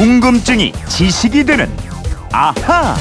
궁금증이 지식이 되는 아하.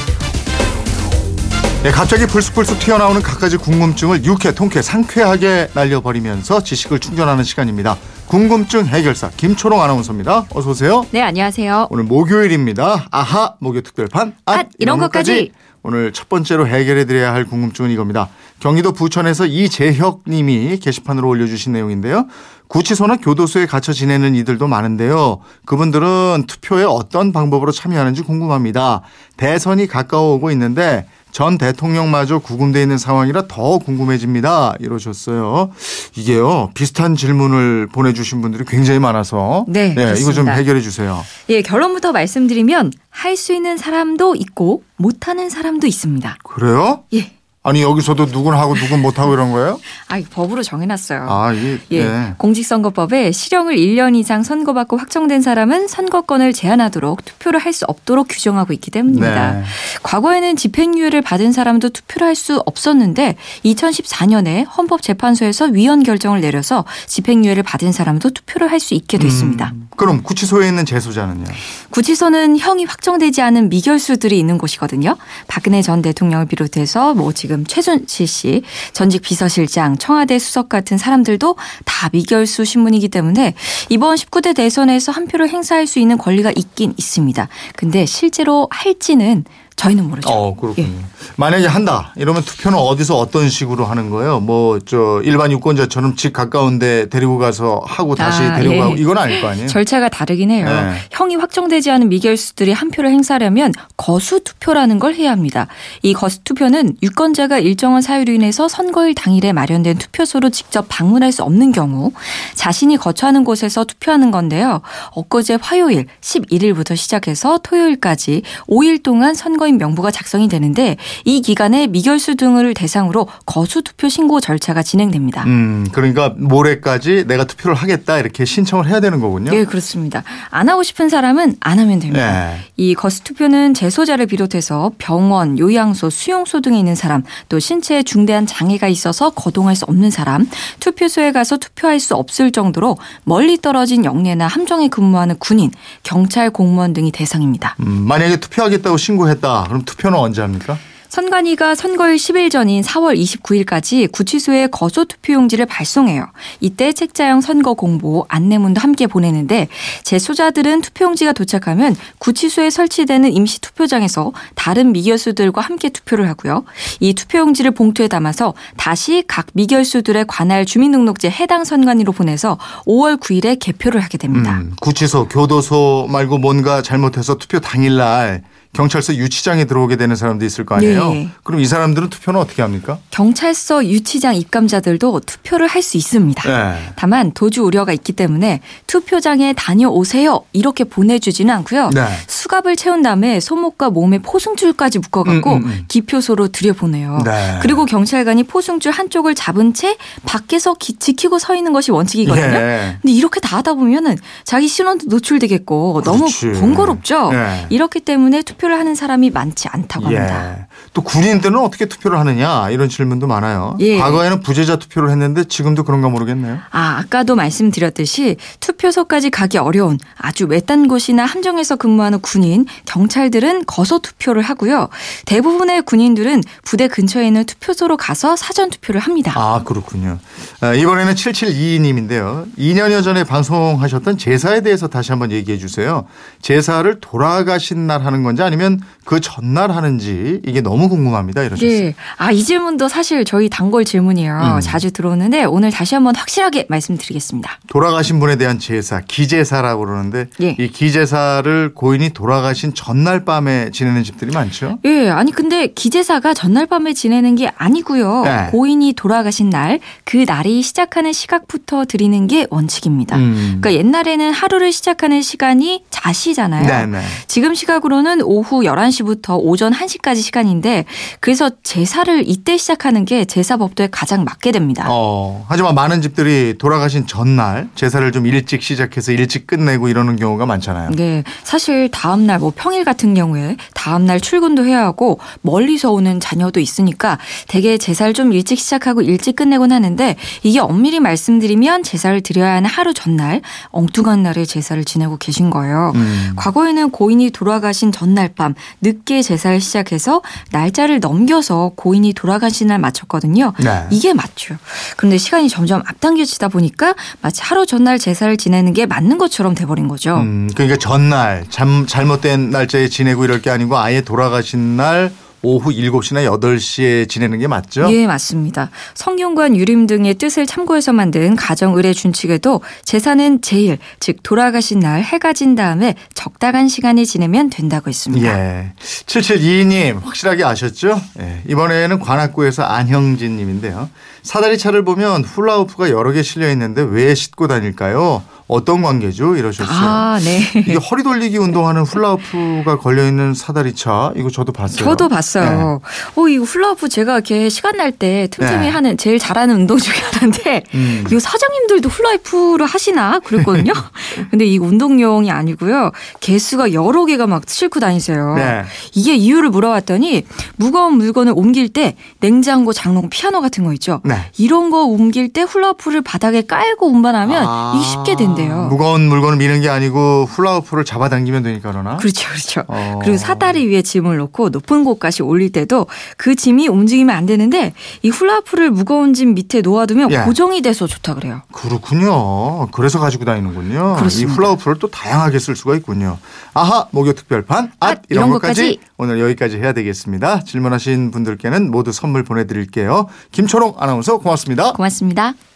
네, 갑자기 불쑥불쑥 튀어나오는 갖가지 궁금증을 유쾌, 통쾌, 상쾌하게 날려버리면서 지식을 충전하는 시간입니다. 궁금증 해결사 김초롱 아나운서입니다. 어서 오세요. 네, 안녕하세요. 오늘 목요일입니다. 아하 목요 특별판 앗, 이런 것까지. 오늘 첫 번째로 해결해 드려야 할 궁금증은 이겁니다. 경기도 부천에서 이재혁 님이 게시판으로 올려주신 내용인데요. 구치소나 교도소에 갇혀 지내는 이들도 많은데요. 그분들은 투표에 어떤 방법으로 참여하는지 궁금합니다. 대선이 가까워 오고 있는데 전 대통령마저 구금돼 있는 상황이라 더 궁금해집니다. 이러셨어요. 이게요 비슷한 질문을 보내주신 분들이 굉장히 많아서 네, 이거 좀. 해결해 주세요. 예, 결론부터 말씀드리면 할 수 있는 사람도 있고 못하는 사람도 있습니다. 그래요? 예. 아니 여기서도 누군 하고 누군 못 하고 이런 거예요? 아, 이거 법으로 정해놨어요. 아 이게 예, 네. 공직선거법에 실형을 1년 이상 선고받고 확정된 사람은 선거권을 제한하도록 투표를 할 수 없도록 규정하고 있기 때문입니다. 네. 과거에는 집행유예를 받은 사람도 투표를 할 수 없었는데 2014년에 헌법재판소에서 위헌 결정을 내려서 집행유예를 받은 사람도 투표를 할 수 있게 됐습니다. 음, 그럼 구치소에 있는 재소자는요? 구치소는 형이 확정되지 않은 미결수들이 있는 곳이거든요. 박근혜 전 대통령을 비롯해서 뭐 지금 최순실 씨, 전직 비서실장, 청와대 수석 같은 사람들도 다 미결수 신문이기 때문에 이번 19대 대선에서 한 표를 행사할 수 있는 권리가 있긴 있습니다. 근데 실제로 할지는 저희는 모르죠. 어 그렇군요. 예. 만약에 한다 이러면 투표는 어디서 어떤 식으로 하는 거예요? 뭐 저 일반 유권자처럼 집 가까운데 데리고 가서 하고 다시 아, 데리고 예. 가고 이건 아닐 거 아니에요? 절차가 다르긴 해요. 네. 형이 확정되지 않은 미결수들이 한 표를 행사하려면 거수 투표라는 걸 해야 합니다. 이 거수 투표는 유권자가 일정한 사유로 인해서 선거일 당일에 마련된 투표소로 직접 방문할 수 없는 경우 자신이 거처하는 곳에서 투표하는 건데요. 엊그제 화요일 11일부터 시작해서 토요일까지 5일 동안 선거인 명부가 작성이 되는데 이 기간에 미결수 등을 대상으로 거수 투표 신고 절차가 진행됩니다. 음 그러니까 모레까지 내가 투표를 하겠다 이렇게 신청을 해야 되는 거군요. 네, 그렇습니다. 안 하고 싶은 사람은 안 하면 됩니다. 네. 이 거스 투표는 재소자를 비롯해서 병원, 요양소, 수용소 등에 있는 사람, 또 신체에 중대한 장애가 있어서 거동할 수 없는 사람, 투표소에 가서 투표할 수 없을 정도로 멀리 떨어진 영내나 함정에 근무하는 군인, 경찰 공무원 등이 대상입니다. 음, 만약에 투표하겠다고 신고했다 그럼 투표는 언제 합니까? 선관위가 선거일 10일 전인 4월 29일까지 구치소에 거소 투표용지를 발송해요. 이때 책자형 선거 공보, 안내문도 함께 보내는데 재소자들은 투표용지가 도착하면 구치소에 설치되는 임시 투표장에서 다른 미결수들과 함께 투표를 하고요. 이 투표용지를 봉투에 담아서 다시 각 미결수들의 관할 주민등록제 해당 선관위로 보내서 5월 9일에 개표를 하게 됩니다. 음, 구치소, 교도소 말고 뭔가 잘못해서 투표 당일날 경찰서 유치장에 들어오게 되는 사람도 있을 거 아니에요? 네. 그럼 이 사람들은 투표는 어떻게 합니까? 경찰서 유치장 입감자들도 투표를 할 수 있습니다. 네. 다만 도주 우려가 있기 때문에 투표장에 다녀오세요 이렇게 보내주지는 않고요. 네. 수갑을 채운 다음에 손목과 몸에 포승줄까지 묶어갖고 음, 음, 음. 기표소로 들여보내요. 네. 그리고 경찰관이 포승줄 한쪽을 잡은 채 밖에서 기- 지키고 서 있는 것이 원칙이거든요. 예. 근데 이렇게 다 하다 보면은 자기 신원도 노출되겠고 그렇지. 너무 번거롭죠. 네. 이렇게 때문에 투표 를 하는 사람이 많지 않다고 합니다. 예. 또 군인들은 어떻게 투표를 하느냐 이런 질문도 많아요. 예. 과거에는 부재자 투표를 했는데 지금도 그런가 모르겠네요. 아, 아까도 말씀드렸듯이 투표소까지 가기 어려운 아주 외딴 곳이나 함정에서 근무하는 군인, 경찰들은 거소 투표를 하고요. 대부분의 군인들은 부대 근처에 있는 투표소로 가서 사전 투표를 합니다. 아 그렇군요. 아, 이번에는 7722님인데요. 2년여 전에 방송하셨던 제사에 대해서 다시 한번 얘기해 주세요. 제사를 돌아가신 날 하는 건지 아니면 그 전날 하는지 이게 너무 궁금합니다. 이러셨어요. 예. 아, 이 질문도 사실 저희 단골 질문이에요. 음. 자주 들어오는데 오늘 다시 한번 확실하게 말씀드리겠습니다. 돌아가신 분에 대한 제사, 기제사라고 그러는데 예. 이 기제사를 고인이 돌아가신 전날 밤에 지내는 집들이 많죠. 예, 아니 근데 기제사가 전날 밤에 지내는 게 아니고요. 네. 고인이 돌아가신 날, 그 날이 시작하는 시각부터 드리는 게 원칙입니다. 음. 그러니까 옛날에는 하루를 시작하는 시간이 자시잖아요. 네 네. 지금 시각으로는 오후 오후 11시부터 오전 1시까지 시간인데 그래서 제사를 이때 시작하는 게 제사법도에 가장 맞게 됩니다. 어, 하지만 많은 집들이 돌아가신 전날 제사를 좀 일찍 시작해서 일찍 끝내고 이러는 경우가 많잖아요. 네, 사실 다음 날 뭐 평일 같은 경우에 다음 날 출근도 해야 하고 멀리서 오는 자녀도 있으니까 대개 제사를 좀 일찍 시작하고 일찍 끝내곤 하는데 이게 엄밀히 말씀드리면 제사를 드려야 하는 하루 전날 엉뚱한 날에 제사를 지내고 계신 거예요. 음. 과거에는 고인이 돌아가신 전날 밤 늦게 제사를 시작해서 날짜를 넘겨서 고인이 돌아가신 날 맞췄거든요. 네. 이게 맞죠. 그런데 시간이 점점 앞당겨지다 보니까 마치 하루 전날 제사를 지내는 게 맞는 것처럼 돼버린 거죠. 음, 그러니까 전날 잠, 잘못된 날짜에 지내고 이럴 게 아니고 아예 돌아가신 날 오후 7시나 8시에 지내는 게 맞죠? 예, 맞습니다. 성균관 유림 등의 뜻을 참고해서 만든 가정 의례 준칙에도 제사는 제일, 즉 돌아가신 날 해가 진 다음에 적당한 시간에 지내면 된다고 했습니다. 예. 7722님 확실하게 아셨죠? 예. 이번에는 관악구에서 안형진 님인데요. 사다리 차를 보면 훌라후프가 여러 개 실려 있는데 왜 싣고 다닐까요? 어떤 관계죠? 이러셨어요. 아, 네. 이게 허리 돌리기 운동하는 훌라후프가 걸려 있는 사다리차 이거 저도 봤어요. 저도 봤어요. 어, 이 훌라후프 제가 이렇게 시간 날 때 틈틈이 네. 하는 제일 잘하는 운동 중에 하나인데 음. 이 사장님들도 훌라후프를 하시나 그랬거든요. 근데 이 운동용이 아니고요. 개수가 여러 개가 막 싣고 다니세요. 네. 이게 이유를 물어봤더니 무거운 물건을 옮길 때 냉장고, 장롱, 피아노 같은 거 있죠. 네. 이런 거 옮길 때 훌라후프를 바닥에 깔고 운반하면 아, 이게 쉽게 된대 요. 무거운 물건을 미는 게 아니고 훌라후프를 잡아당기면 되니까 그러나? 그렇죠, 그렇죠. 어. 그리고 사다리 위에 짐을 놓고 높은 곳까지 올릴 때도 그 짐이 움직이면 안 되는데 이 훌라후프를 무거운 짐 밑에 놓아두면 예. 고정이 돼서 좋다 그래요. 그렇군요. 그래서 가지고 다니는군요. 그렇습니다. 이 훌라후프를 또 다양하게 쓸 수가 있군요. 아하 목요 특별판 앗 앗, 이런 이런 것까지 것까지. 오늘 여기까지 해야 되겠습니다. 질문하신 분들께는 모두 선물 보내드릴게요. 김초롱 아나운서 고맙습니다. 고맙습니다.